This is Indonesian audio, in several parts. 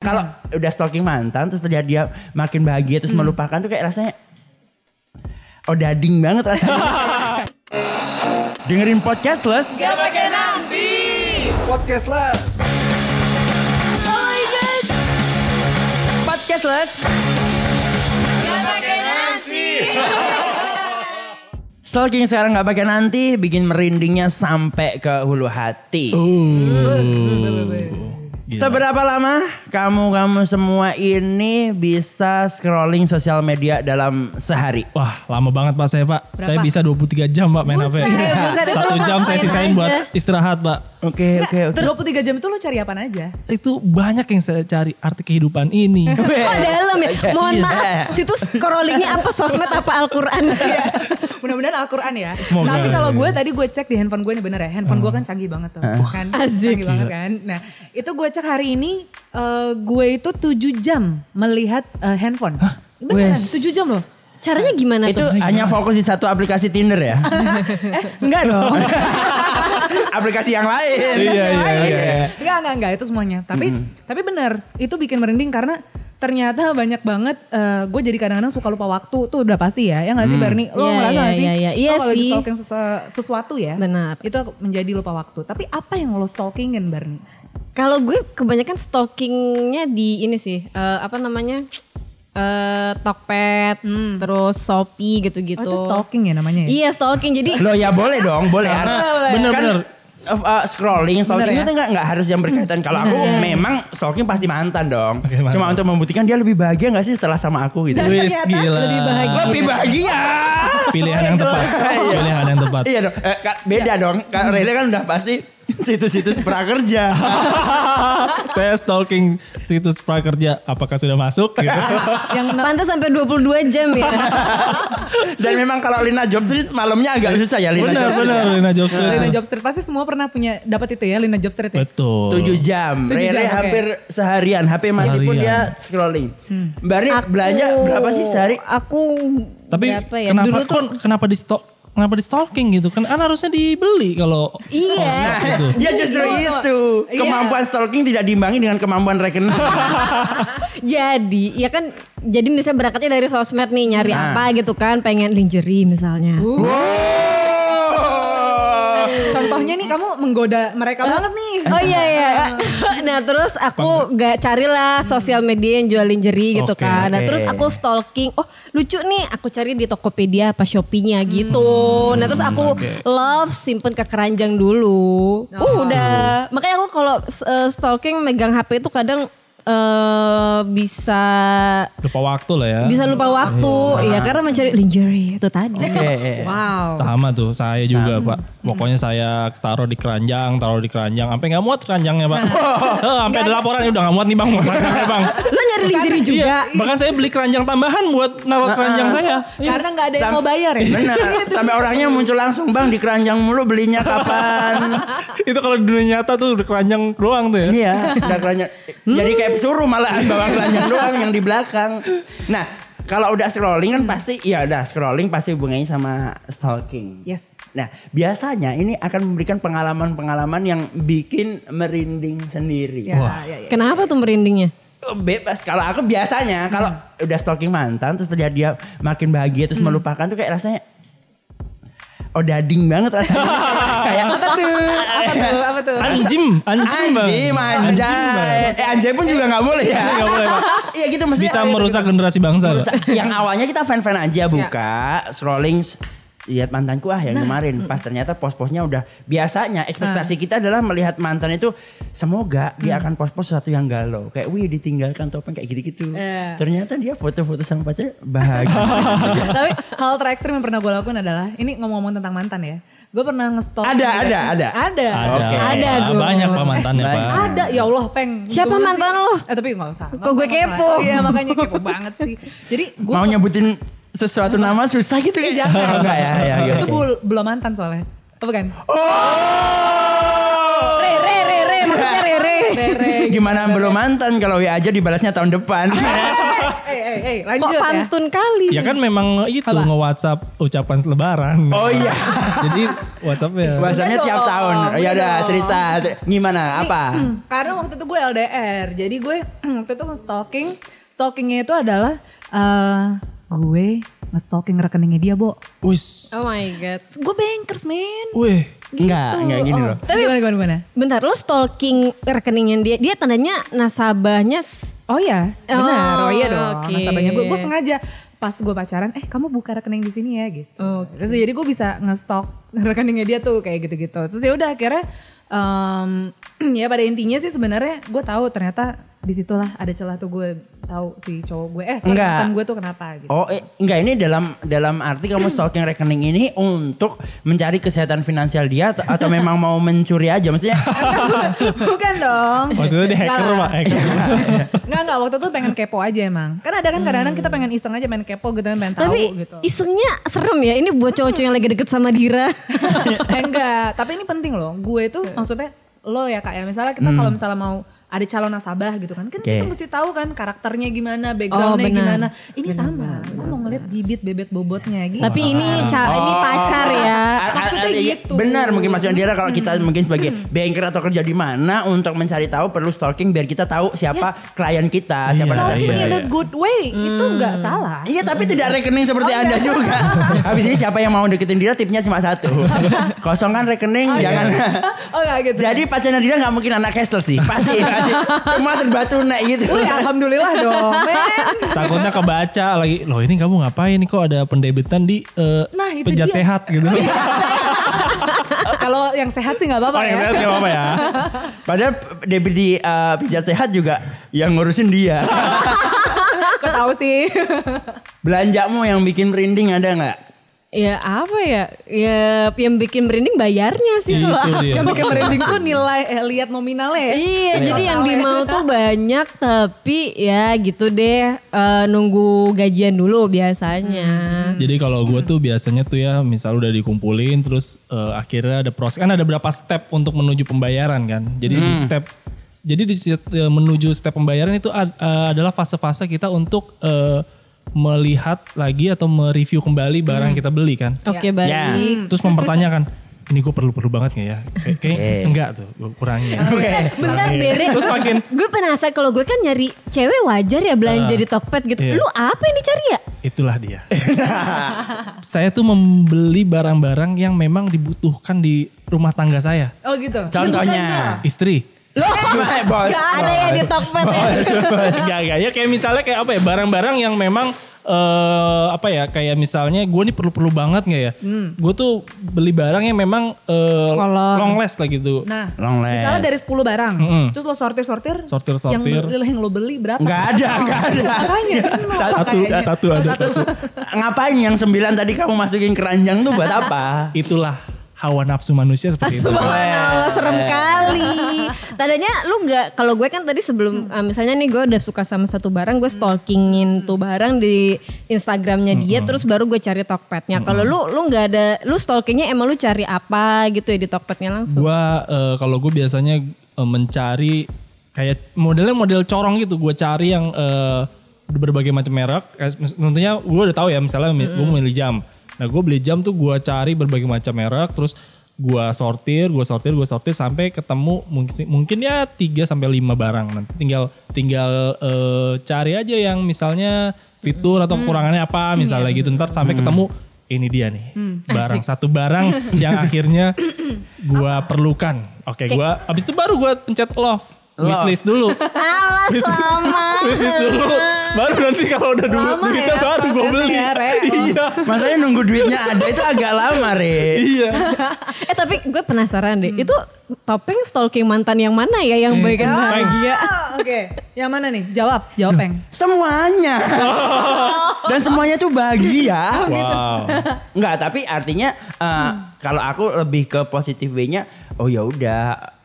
Kalau udah stalking mantan terus terlihat dia makin bahagia terus melupakan tuh kayak rasanya oh dading banget rasanya. Dengerin podcast les. Gak pakai nanti. Podcast lah. Podcast les. Gak pakai nanti. Stalking sekarang nggak pakai nanti bikin merindingnya sampai ke hulu hati. Seberapa lama kamu-kamu semua ini bisa scrolling sosial media dalam sehari? Wah lama banget pak saya pak. Saya bisa 23 jam pak main HP. Satu jam saya sisain aja? buat istirahat pak. Oke oke oke. Terus 23 jam itu lo cari apaan aja? Itu banyak yang saya cari arti kehidupan ini. Oh dalam ya. Mohon Iya. maaf. Situs scrollingnya apa sosmed apa Al-Quran. Iya. Mudah-mudahan Al-Quran ya. Semoga. Tapi kalau gue tadi gue cek di handphone gue nih bener ya. Handphone gue kan canggih banget tuh. Kan? Asik. Canggih banget kan. Nah itu gue cek hari ini eh, gue itu 7 jam melihat eh, handphone. Beneran Wes. 7 jam loh. Caranya gimana Itu tuh? hanya fokus di satu aplikasi Tinder ya? eh enggak dong. aplikasi yang lain. Iya, iya, iya. Enggak, enggak, enggak itu semuanya. Tapi tapi benar, itu bikin merinding karena ternyata banyak banget eh, gue jadi kadang-kadang suka lupa waktu tuh udah pasti ya. Ya nggak sih Bernie? Lo Iya, ngerasa iya, nggak sih? iya, iya. Lo Iya kalau stalking sese- sesuatu ya. Benar. Itu menjadi lupa waktu. Tapi apa yang lo stalkingin Bernie? Kalau gue kebanyakan stalkingnya di ini sih. eh, apa namanya? eh Tokped, terus Shopee gitu-gitu. Oh itu stalking ya namanya ya? Iya stalking. Jadi Loh ya boleh dong, boleh. Bener Kan, bener. Uh, uh, scrolling, stalking Bener ya? itu nggak nggak harus yang berkaitan. Kalau aku memang stalking pasti mantan dong. Mantap. Cuma untuk membuktikan dia lebih bahagia nggak sih setelah sama aku gitu. Wis ternyata gila. lebih bahagia. Lebih bahagia. Pilihan yang tepat. Pilihan yang tepat. iya dong. Eh, beda dong. Kak Rele kan udah pasti situs-situs prakerja. saya stalking situs prakerja. Apakah sudah masuk? Gitu. Yang pantas sampai 22 jam ya. Dan memang kalau Lina Job Street malamnya agak susah ya Lina bener Job Street bener ya. Lina Jobs. Lina Job Street pasti semua pernah punya dapat itu ya Lina Job Street ya? Betul. 7 jam. Tujuh Rere jam, oke. hampir seharian. HP mati pun Seharian. dia scrolling. Mbak Ri, Aku- belanja berapa sih sehari? Aku Tapi berapa ya? kenapa Dulu tuh kenapa di stok? Kenapa di stalking gitu? Kan kan harusnya dibeli kalau Iya. gitu. Ya justru Itu. itu. Iya. Kemampuan stalking tidak diimbangi dengan kemampuan rekening. Jadi, ya kan jadi misalnya berangkatnya dari sosmed nih nyari Nah. apa gitu kan, pengen lingerie misalnya. wow. Contohnya nih kamu menggoda mereka banget nih. Oh iya iya. nah terus aku gak carilah sosial media yang jual lingerie gitu kan. Nah terus aku stalking. Oh lucu nih aku cari di Tokopedia apa Shopee-nya gitu. Nah terus aku love simpen ke keranjang dulu. Uh udah. Makanya aku kalau uh, stalking megang HP itu kadang eh bisa lupa waktu lah ya. bisa lupa waktu ya karena mencari lingerie itu tadi. Oke. Wow. Sama tuh, saya juga pak. Pokoknya saya taruh di keranjang, taruh di keranjang, sampai nggak muat keranjangnya pak. Eh, sampai ada laporan udah nggak muat nih bang, bang. Lo nyari lingerie juga. Iya, bahkan saya beli keranjang tambahan buat naruh keranjang saya. Karena nggak ada yang mau bayar ya. Benar. Sampai orangnya muncul langsung bang di keranjang mulu belinya kapan? Itu kalau di dunia nyata tuh udah keranjang doang tuh ya. Iya, udah keranjang. Jadi kayak pesuruh malahan bawa keranjang doang yang di belakang. Nah, kalau udah scrolling kan pasti ya udah scrolling pasti hubungannya sama stalking. Yes. Nah, biasanya ini akan memberikan pengalaman-pengalaman yang bikin merinding sendiri. Ya, Wah. ya, ya. Kenapa tuh merindingnya? Oh, Bebas. Kalau aku biasanya kalau udah stalking mantan terus terlihat dia makin bahagia terus melupakan tuh kayak rasanya oh dading banget rasanya. kayak Apa tuh? Apa tuh? Apa tuh? Anjim, anjim bang. anjing, anjay. Eh anjay pun juga nggak boleh ya. Nggak boleh. Iya gitu maksudnya. Bisa merusak generasi bangsa. Merusak. yang awalnya kita fan-fan aja buka scrolling s- lihat mantanku ah yang kemarin pas ternyata pos-posnya udah biasanya ekspektasi kita adalah melihat mantan itu semoga dia akan pos-pos sesuatu yang galau kayak wih ditinggalkan topeng kayak gitu-gitu Iya. ternyata dia foto-foto sama pacar bahagia Tapi hal terekstrim yang pernah gue lakukan adalah ini ngomong-ngomong tentang mantan ya. Gue pernah nge-stalk. Ada, ada, ada. Ada. Ada, Oke. Ada, Gun. banyak pak mantannya pak. Banyak. Ada, ya Allah peng. Siapa Tunggu mantan lo? Eh tapi gak usah. Kok gue kepo? Iya makanya kepo banget sih. Jadi gue mau nyebutin sesuatu nama susah gitu ya jangan. enggak ya, ya, ya itu bul- belum mantan soalnya. Apa kan? oh Re re re re maksudnya re re. Rere. Gimana belum mantan kalau ya aja dibalasnya tahun depan. Eh, eh, eh, Kok lanjut ya. pantun kali. Ya kan memang itu nge-WhatsApp ucapan lebaran. Oh iya. Jadi WhatsApp-nya. Bahasanya Udah tiap dong, tahun. Ya udah cerita gimana apa? Hmm, Karena waktu itu gue LDR, jadi gue waktu itu nge-stalking, stalkingnya itu adalah eh gue nge-stalking rekeningnya dia, Bo. Wis. Oh my god. Gue bankers, men. Wih. Enggak, enggak gini Oh, loh. Tapi gimana, gimana, gimana? Bentar, lo stalking rekeningnya dia, dia tandanya nasabahnya Oh iya, benar. Oh, iya dong. oke. Nasabahnya gue, gue sengaja pas gue pacaran, eh kamu buka rekening di sini ya gitu. Terus jadi gue bisa nge-stalk rekeningnya dia tuh kayak gitu-gitu. Terus ya udah akhirnya em, ya pada intinya sih sebenarnya gue tahu ternyata di situlah ada celah tuh gue tahu si cowok gue eh sorry, Enggak. mantan gue tuh kenapa gitu. Oh eh, enggak ini dalam dalam arti kamu stalking rekening ini untuk mencari kesehatan finansial dia atau, atau memang mau mencuri aja maksudnya Bukan dong. Maksudnya dia hacker pak. Hacker. Enggak enggak waktu itu pengen kepo aja emang. Kan ada kan kadang-kadang kita pengen iseng aja main kepo gitu pengen tahu Tapi gitu. isengnya serem ya. Ini buat cowok-cowok yang lagi deket sama Dira. Eh, enggak, tapi ini penting loh. Gue itu maksudnya lo ya kak ya. Misalnya kita kalau misalnya mau ada calon nasabah gitu kan. Kan kita Oke. mesti tahu kan karakternya gimana, backgroundnya benar. gimana. Ini sama. Gue mau ngeliat bibit bebet bobotnya gitu. Tapi ini ca- ini pacar ya. A- a- Maksudnya a- iya, gitu. Benar mungkin maksudnya Dira kalau kita mungkin sebagai banker atau kerja di mana untuk mencari tahu perlu stalking biar kita tahu siapa Yes. klien kita, siapa Iya, nasabah Talking kita. in a good way itu nggak salah. Iya tapi tidak rekening seperti Oh, anda iya. juga. Habis ini siapa yang mau deketin Dira tipnya cuma satu. Kosongkan rekening jangan. Oh nggak gitu. Jadi pacarnya Dira nggak mungkin anak Castle sih. Pasti, Semua serba tunai gitu. Wih, alhamdulillah dong, men. Takutnya kebaca lagi. Loh ini kamu ngapain nih kok ada pendebitan di eh, Nah, itu penjat dia. sehat gitu. Kalau yang sehat sih nggak apa-apa Oh yang ya. sehat gak apa-apa ya. Padahal debit di eh, pijat sehat juga yang ngurusin dia. Kok tahu sih. Belanjamu yang bikin merinding ada nggak? Ya apa ya? Ya yang bikin merinding bayarnya sih kalau Itu dia. yang bikin merinding tuh nilai eh, lihat nominalnya ya. Iya, jadi yang dimau tuh banyak tapi ya gitu deh eh, nunggu gajian dulu biasanya. Jadi kalau gue tuh biasanya tuh ya misal udah dikumpulin terus eh, akhirnya ada proses kan ada berapa step untuk menuju pembayaran kan. Jadi di step jadi di set- eh, menuju step pembayaran itu ad- eh, adalah fase-fase kita untuk eh, melihat lagi atau mereview kembali barang yang kita beli kan. Oke baik. Ya. Terus mempertanyakan ini gue perlu-perlu banget gak ya? Kayak, kayak Oke. enggak tuh gue kurangin. Bentar Dere, Terus makin- gue penasaran kalau gue kan nyari cewek wajar ya belanja di Tokped gitu. iya. Lu apa yang dicari ya? Itulah dia. saya tuh membeli barang-barang yang memang dibutuhkan di rumah tangga saya. Oh gitu. Contohnya. Istri. Bos. Gak ada ya di Tokped ya. Enggak, enggak ya kayak misalnya kayak apa ya barang-barang yang memang eh apa ya kayak misalnya gue nih perlu-perlu banget nggak ya? Gue tuh beli barang yang memang eh, Kolor. long last lah gitu. Nah, Long last. misalnya dari 10 barang, Mm-mm. terus lo sortir-sortir, Sortir-sortir. yang, yang lo beli berapa? Nggak ada, nggak ada. Makanya, kan Satu, kayaknya. satu ada, satu. Ngapain yang sembilan tadi kamu masukin keranjang tuh buat apa? Itulah hawa nafsu manusia seperti itu. Subhanallah serem kali. Tadanya lu nggak kalau gue kan tadi sebelum eh, misalnya nih gue udah suka sama satu barang gue stalkingin tuh barang di Instagramnya dia terus baru gue cari Tokpednya. Kalau lu lu nggak ada lu stalkingnya emang lu cari apa gitu ya di Tokpednya langsung. Gua eh, kalau gue biasanya eh, mencari kayak modelnya model corong gitu. Gue cari yang eh, berbagai macam merek. Tentunya gue udah tahu ya misalnya gue mau beli jam. Nah gue beli jam tuh gue cari berbagai macam merek. Terus gue sortir, gue sortir, gue sortir sampai ketemu mungkin mungkin ya 3 sampai 5 barang. Nanti tinggal tinggal eh, cari aja yang misalnya fitur atau kekurangannya apa misalnya gitu. Ntar sampai ketemu ini dia nih barang satu barang yang akhirnya gua perlukan. Oke, gua abis itu baru gua pencet love, wishlist dulu. Alas sama. wishlist dulu. Baru nanti kalau udah dulu Lama duitnya ya baru gua prosesnya beli. ya, Re. Iya. Masanya nunggu duitnya ada itu agak lama, Re. Iya. eh tapi gue penasaran deh. Itu topeng stalking mantan yang mana ya yang bikin bahagia? Ah, Oke, yang mana nih? Jawab, jawab peng. Semuanya. Dan semuanya tuh bahagia. Wow. Enggak, tapi artinya eh, kalau aku lebih ke positif way-nya, oh ya udah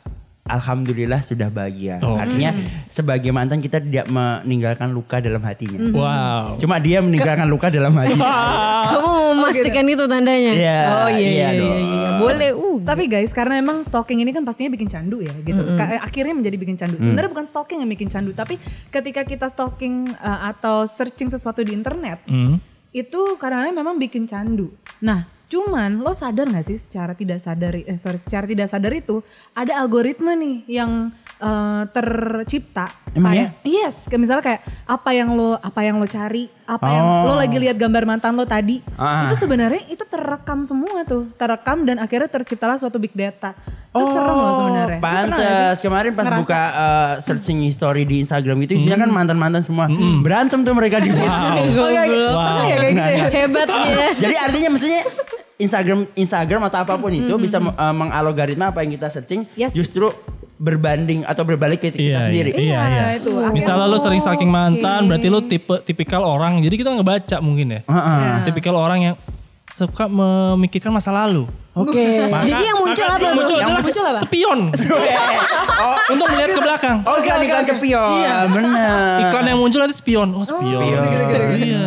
alhamdulillah sudah bahagia. Oh. Artinya sebagai mantan kita tidak meninggalkan luka dalam hatinya. Hmm. Wow. Cuma dia meninggalkan luka dalam hati. Kamu memastikan itu tandanya? Iya, Oh iya, iya iya, iya, iya. Boleh. Uh. Tapi guys, karena emang stalking ini kan pastinya bikin candu ya gitu. Ka- Akhirnya menjadi bikin candu. Sebenarnya bukan stalking yang bikin candu, tapi ketika kita stalking uh, atau searching sesuatu di internet, Hmm. itu kadang-kadang memang bikin candu. Nah, cuman lo sadar gak sih secara tidak sadar, eh sorry, secara tidak sadar itu ada algoritma nih yang uh, tercipta. Emang kayak, Yes, kayak misalnya kayak apa yang lo apa yang lo cari, apa yang Oh. lo lagi lihat gambar mantan lo tadi, Ah. itu sebenarnya itu terekam semua tuh, terekam dan akhirnya terciptalah suatu big data. Itu serem loh sebenarnya. Oh, Pantes kemarin pas Ngerasa? buka uh, searching history di Instagram gitu isinya kan mantan-mantan semua. Berantem tuh mereka di feed. Oh, iya, iya. Pernah ya kayak gitu ya? Hebat ya. Jadi artinya maksudnya Instagram Instagram atau apa pun itu bisa uh, mengalgoritma apa yang kita searching Yes. justru berbanding atau berbalik ke kita Iya, sendiri. iya, iya, iya. itu. Misalnya lu sering stalking mantan, Oke. berarti lu tipe tipikal orang. Jadi kita ngebaca mungkin ya. Heeh. Tipikal orang yang suka memikirkan masa lalu. Oke. Maka- Jadi yang muncul apa tuh? Muncul Yang muncul apa? spion. oh, Untuk melihat ke belakang. oh iklan iklan spion. Iya. Bener. Iklan yang muncul nanti spion. Oh spion. Iya.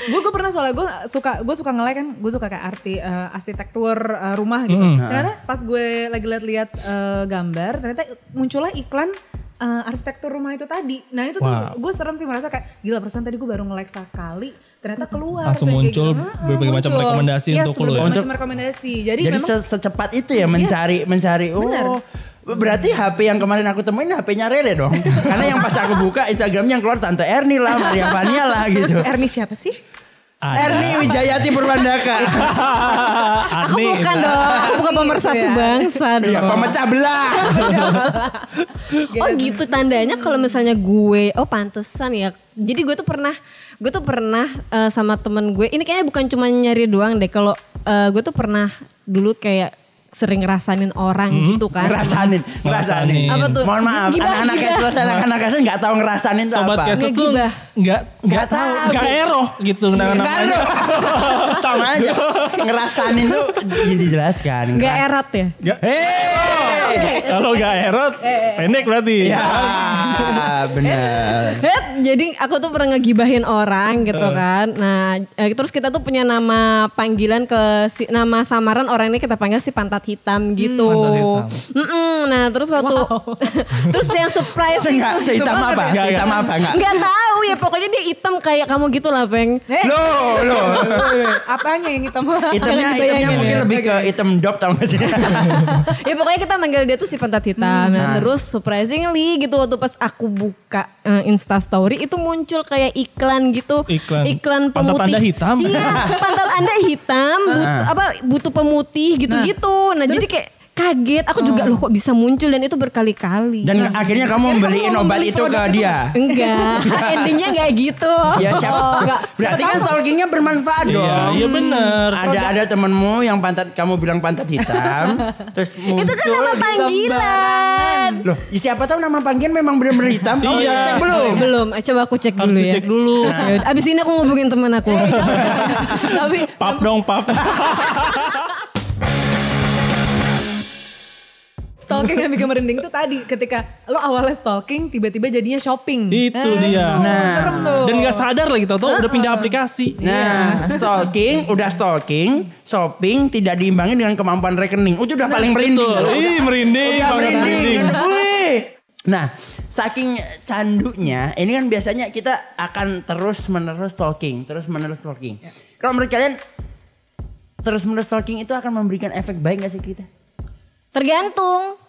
gue gue pernah soalnya gue suka gue suka nge-like kan gue suka kayak arti eh, arsitektur eh, rumah gitu ternyata pas gue lagi lihat-lihat eh, gambar ternyata muncullah iklan eh, arsitektur rumah itu tadi nah itu tuh Wow. gue serem sih merasa kayak gila perasaan tadi gue baru nge-like sekali ternyata keluar Langsung tuh muncul gitu. Berbagai macam muncul. rekomendasi Yes, untuk lu ya? macam rekomendasi jadi, Jadi memang se- secepat itu ya mencari mencari. Oh. Bener. Berarti HP yang kemarin aku temuin HP-nya Rere dong. Karena yang pas aku buka Instagramnya yang keluar Tante Erni lah, Maria Vania lah gitu. Erni siapa sih? Ada. Erni Wijayati Purwandaka. Aku bukan dong. Aku bukan pemersatu bangsa dong. Iya, pemecah belah. Oh gitu tandanya kalau misalnya gue, oh pantesan ya. Jadi gue tuh pernah, gue tuh pernah eh, sama temen gue. Ini kayaknya bukan cuma nyari doang deh. Kalau eh, gue tuh pernah dulu kayak sering ngerasain orang gitu kan. Ngerasanin, ngerasanin. Apa tuh? Mohon maaf, anak-anak. Castless, anak-anak Castless nggak tahu ngerasanin itu Sobat apa. Castless tuh Ngegibah. nggak nggak tahu, tahu. nggak eroh gitu Nggak namanya. tahu. Sama aja. Ngerasanin tuh dijelaskan. Nggak erat ya? Hei. Kalau nggak erot, pendek berarti. Ya, benar. Jadi aku tuh pernah ngegibahin orang gitu kan. Nah, eh, terus kita tuh punya nama panggilan ke si, nama samaran orang ini kita panggil si pantat hitam gitu. Pantat hitam. Nah, terus waktu terus yang surprise Enggak, sehitam apa? Nggak, Sehitam apa? Enggak. Nggak tahu ya pokoknya dia hitam kayak kamu gitu lah, Peng. Eh, Loh, loh. apanya yang hitam? Hitamnya, hitamnya mungkin ya. lebih ke hitam dop tau gak sih? ya pokoknya kita manggil dia tuh si pantat hitam. Nah, terus surprisingly gitu waktu pas aku buka eh, Insta story itu muncul kayak iklan gitu. Iklan. Pantat pemutih. Anda hitam? Iya, pantat Anda hitam, but- apa butuh pemutih gitu-gitu. Nah, jadi kayak kaget. Aku juga loh kok bisa muncul dan itu berkali-kali. Dan akhirnya kamu membeliin kamu obat itu ke itu dia. Enggak, endingnya enggak gitu. Ya siapa? Oh, enggak. Berarti kan stalkingnya bermanfaat Iya, dong. iya bener. Ada ada temenmu yang pantat kamu bilang pantat hitam, terus muncul. Itu kan nama panggilan. Loh, ya siapa tahu nama panggilan memang benar-benar hitam. Kamu Iya. cek belum? Belum, eh, coba aku cek Harus dulu ya. dicek dulu. Abis ini aku ngubungin teman aku. Tapi Pap dong, pap. Stalking yang bikin merinding tuh tadi ketika lo awalnya stalking tiba-tiba jadinya shopping. Itu Eh, dia. tuh, Nah. serem tuh. Dan gak sadar lagi tau tau udah pindah aplikasi. Nah, stalking, udah stalking, shopping tidak diimbangi dengan kemampuan rekening. Itu udah paling merinding. Betul. Ih merinding Udah banget merinding. merinding. Wih. Nah, saking candunya, ini kan biasanya kita akan terus menerus stalking, terus menerus stalking. Kalau menurut kalian terus menerus stalking itu akan memberikan efek baik gak sih kita? Tergantung.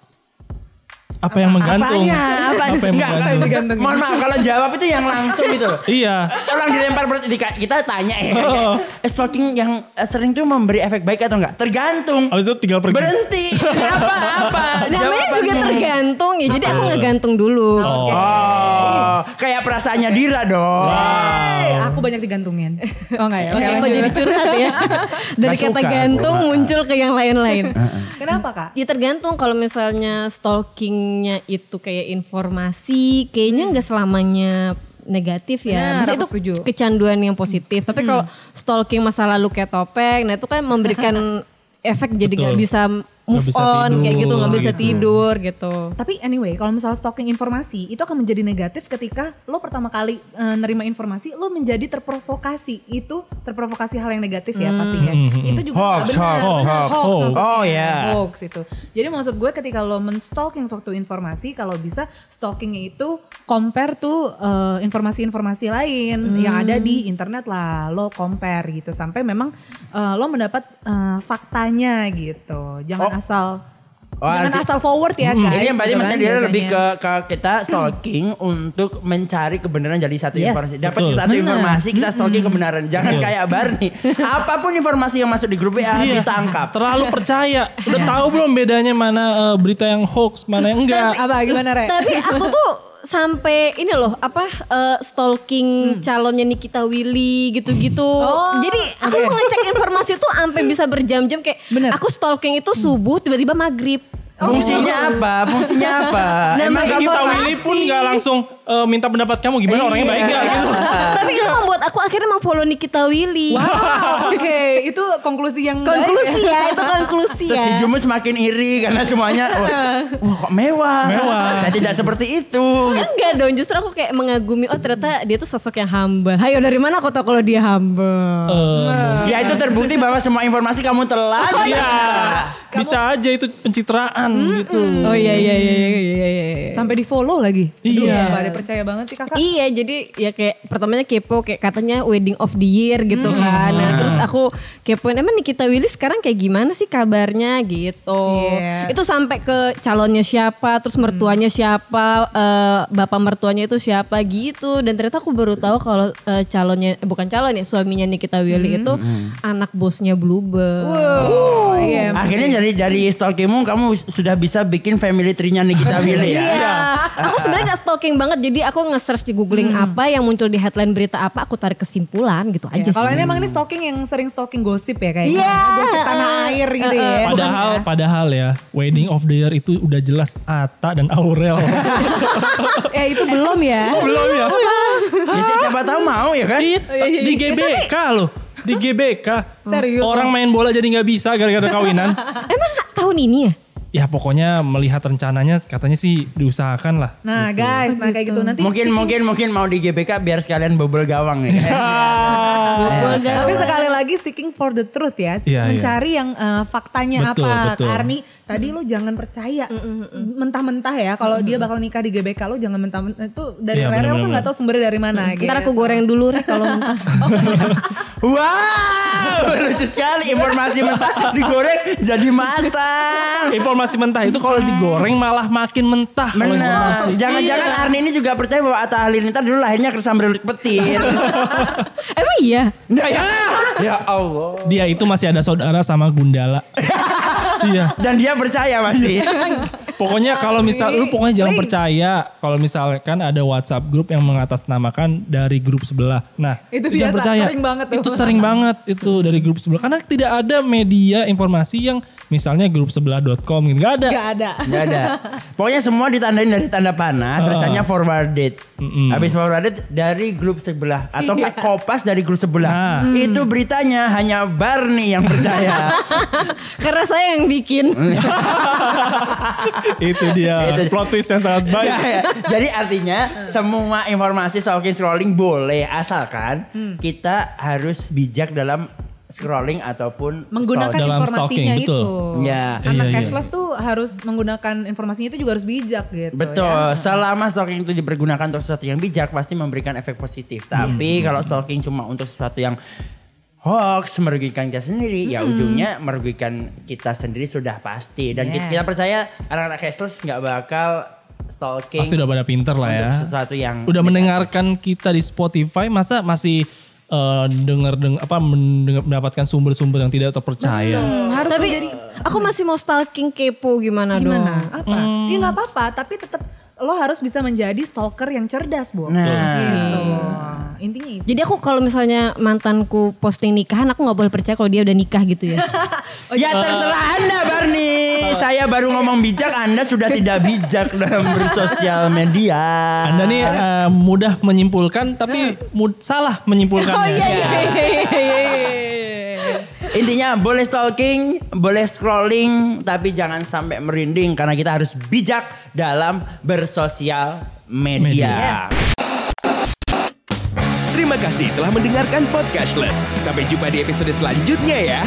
Apa yang menggantung? Apanya? Apa, Apa yang Enggak, menggantung? Mohon maaf kalau jawab itu yang langsung gitu. Iya. Orang dilempar di kita tanya ya. Oh. Eh, Stalking yang eh, sering tuh memberi efek baik atau enggak? Tergantung. Habis itu tinggal pergi. Berhenti. Apa apa? Namanya juga tergantung ya. Jadi aku ngegantung dulu. Oh. Oh, kayak perasaannya Dira dong. Eh, aku banyak digantungin. Oh enggak ya? Oke, lanjut. jadi curhat ya. Dari Nggak kata suka. gantung muncul ke yang lain-lain. Kenapa kak? Ya tergantung kalau misalnya stalkingnya itu kayak informasi, kayaknya nggak selamanya negatif ya. Maksudnya aku itu setuju. kecanduan yang positif. Tapi kalau stalking masa lalu kayak topeng, nah itu kan memberikan efek jadi nggak bisa move bisa on kayak gitu tidur, nggak bisa gitu. tidur gitu. Tapi anyway, kalau misalnya stalking informasi itu akan menjadi negatif ketika lo pertama kali eh, nerima informasi, lo menjadi terprovokasi. Itu terprovokasi hal yang negatif ya pastinya. Itu juga Hoax, benar. hoax, hoax. hoax maksudnya. Oh, ya. Hoax itu. Jadi maksud gue ketika lo menstalking suatu informasi, kalau bisa stalkingnya itu compare tuh eh, informasi-informasi lain yang ada di internet lah. Lo compare gitu sampai memang eh, lo mendapat eh, faktanya gitu. Jangan Oh. asal Oh, jangan arti- asal forward ya guys. Ini yang berarti maksudnya dia biasanya. lebih ke, ke kita stalking untuk mencari kebenaran dari satu Yes, informasi. Dapat betul. satu Benar. informasi kita stalking kebenaran. Jangan kayak Barney. Apa pun informasi yang masuk di grup WA Iya, ditangkap. Terlalu percaya. Udah tahu belum bedanya mana eh, berita yang hoax, mana yang enggak. Apa gimana Re? Tapi aku tuh sampai ini loh apa eh, stalking calonnya Nikita Willy gitu-gitu. Oh, Jadi aku oke. ngecek informasi tuh sampai bisa berjam-jam kayak Bener. aku stalking itu subuh tiba-tiba maghrib. Fungsinya apa? Fungsinya apa? Emang Kayak kamu kita Willy pun nggak langsung eh, minta pendapat kamu gimana orangnya baik nggak gitu. Tapi itu membuat aku akhirnya memfollow Nikita Willy. Wow, oke, itu konklusi yang baik Konklusi ya, itu konklusi Terus ya. hidupmu semakin iri karena semuanya wah, wah kok mewah. Mewah. Saya tidak seperti itu. Enggak dong, justru aku kayak mengagumi, oh ternyata dia tuh sosok yang humble. Hayo dari mana aku tahu kalau dia humble? Eh, Ya itu terbukti bahwa semua informasi kamu telan. Iya, bisa aja itu pencitraan gitu. Oh iya iya iya iya iya iya. Sampai di follow lagi. Aduh, Iya. Gak ada percaya banget sih kakak. Iya jadi ya kayak pertamanya kepo kayak katanya wedding of the year gitu kan. Nah, terus aku kepoin emang Nikita Willy sekarang kayak gimana sih kabarnya gitu. Iya. Itu sampai ke calonnya siapa, terus mertuanya siapa, eh, bapak mertuanya itu siapa gitu. Dan ternyata aku baru tahu kalau eh, calonnya eh, bukan calon ya suaminya Nikita Willy itu anak bosnya Bluebird. Wow, iya. Akhirnya dari dari stalkingmu kamu sudah bisa bikin family tree-nya Nikita Willy ya. Iya. Aku sebenarnya gak stalking banget jadi aku nge-search di googling apa yang muncul di headline berita apa aku tarik kesimpulan gitu aja Iya, sih. Kalau ini emang ini stalking yang sering stalking gosip ya kayaknya. Iya. Gosip tanah air gitu ya. Padahal, padahal ya, wedding of the year itu udah jelas Ata dan Aurel. Eh itu belum ya. Belum ya? Ya, si- siapa tahu mau ya kan? It, di GBK loh. Di GBK. Serius? Orang main bola jadi nggak bisa gara-gara kawinan. Emang tahun ini ya? Ya pokoknya melihat rencananya katanya sih diusahakan lah. Nah guys, nah kayak gitu nanti Mungkin mungkin mungkin mau di GBK biar sekalian bobol gawang nih. Tapi sekali lagi seeking for the truth ya, Iya, mencari yang eh, faktanya Betul, apa. betul. Arni, tadi lo jangan percaya mentah-mentah ya. Kalau dia bakal nikah di GBK lo jangan mentah-mentah itu dari Iya, Rere lo kan nggak tahu sumbernya dari mana. gitu. Ntar aku goreng dulu Rek kalau mentah. Wow, lucu sekali informasi mentah digoreng jadi matang. Informasi mentah itu kalau digoreng malah makin mentah. Benar. Jangan-jangan Arni ini juga percaya bahwa Atta Halilintar dulu lahirnya kesambar petir. Emang iya? nah ya, ya Allah. Dia itu masih ada saudara sama Gundala. iya. Dan dia percaya masih. Pokoknya kalau misal lu pokoknya jangan percaya kalau misalkan ada WhatsApp grup yang mengatasnamakan dari grup sebelah. Nah, Itu jangan biasa, sering banget tuh. Itu sering banget itu dari grup sebelah karena tidak ada media informasi yang misalnya grup sebelah.com gitu. Gak ada. Gak ada. Gak ada. Pokoknya semua ditandain dari tanda panah, tulisannya forwarded. Habis forwarded dari grup sebelah atau Iya. kopas dari grup sebelah. Nah. Itu beritanya hanya Barney yang percaya. Karena saya yang bikin. itu dia Itu. plot twist yang sangat baik. Ya, ya. Jadi artinya semua informasi stalking scrolling boleh asalkan Hmm. kita harus bijak dalam scrolling ataupun Menggunakan Dalam informasinya stalking, itu. betul. Ya. Anak Iya, iya. cashless tuh harus menggunakan informasinya itu juga harus bijak gitu. Betul, ya. selama stalking itu dipergunakan untuk sesuatu yang bijak pasti memberikan efek positif. Tapi kalau stalking cuma untuk sesuatu yang hoax merugikan kita sendiri, ya ujungnya merugikan kita sendiri sudah pasti. Dan kita, Yes. kita percaya anak-anak cashless nggak bakal stalking Pasti udah pada pinter lah ya. untuk sesuatu yang Udah mendengarkan kita di Spotify masa masih eh, denger deng apa mendengar- mendapatkan sumber-sumber yang tidak terpercaya. Hmm, harus Tapi menjadi aku masih mau stalking kepo gimana, dong? gimana? Apa? Ya nggak apa-apa, tapi tetap lo harus bisa menjadi stalker yang cerdas, Bu. Nah. Gitu. Intinya itu. Jadi aku kalau misalnya mantanku posting nikahan aku nggak boleh percaya kalau dia udah nikah gitu ya. Ya terserah Anda Barney. Saya baru ngomong bijak, Anda sudah tidak bijak dalam bersosial media. Anda nih eh, mudah menyimpulkan tapi mud- salah menyimpulkannya. iya iya iya iya. Intinya boleh stalking, boleh scrolling, tapi jangan sampai merinding karena kita harus bijak dalam bersosial media. Yes. Terima kasih telah mendengarkan Podcastless. Sampai jumpa di episode selanjutnya ya.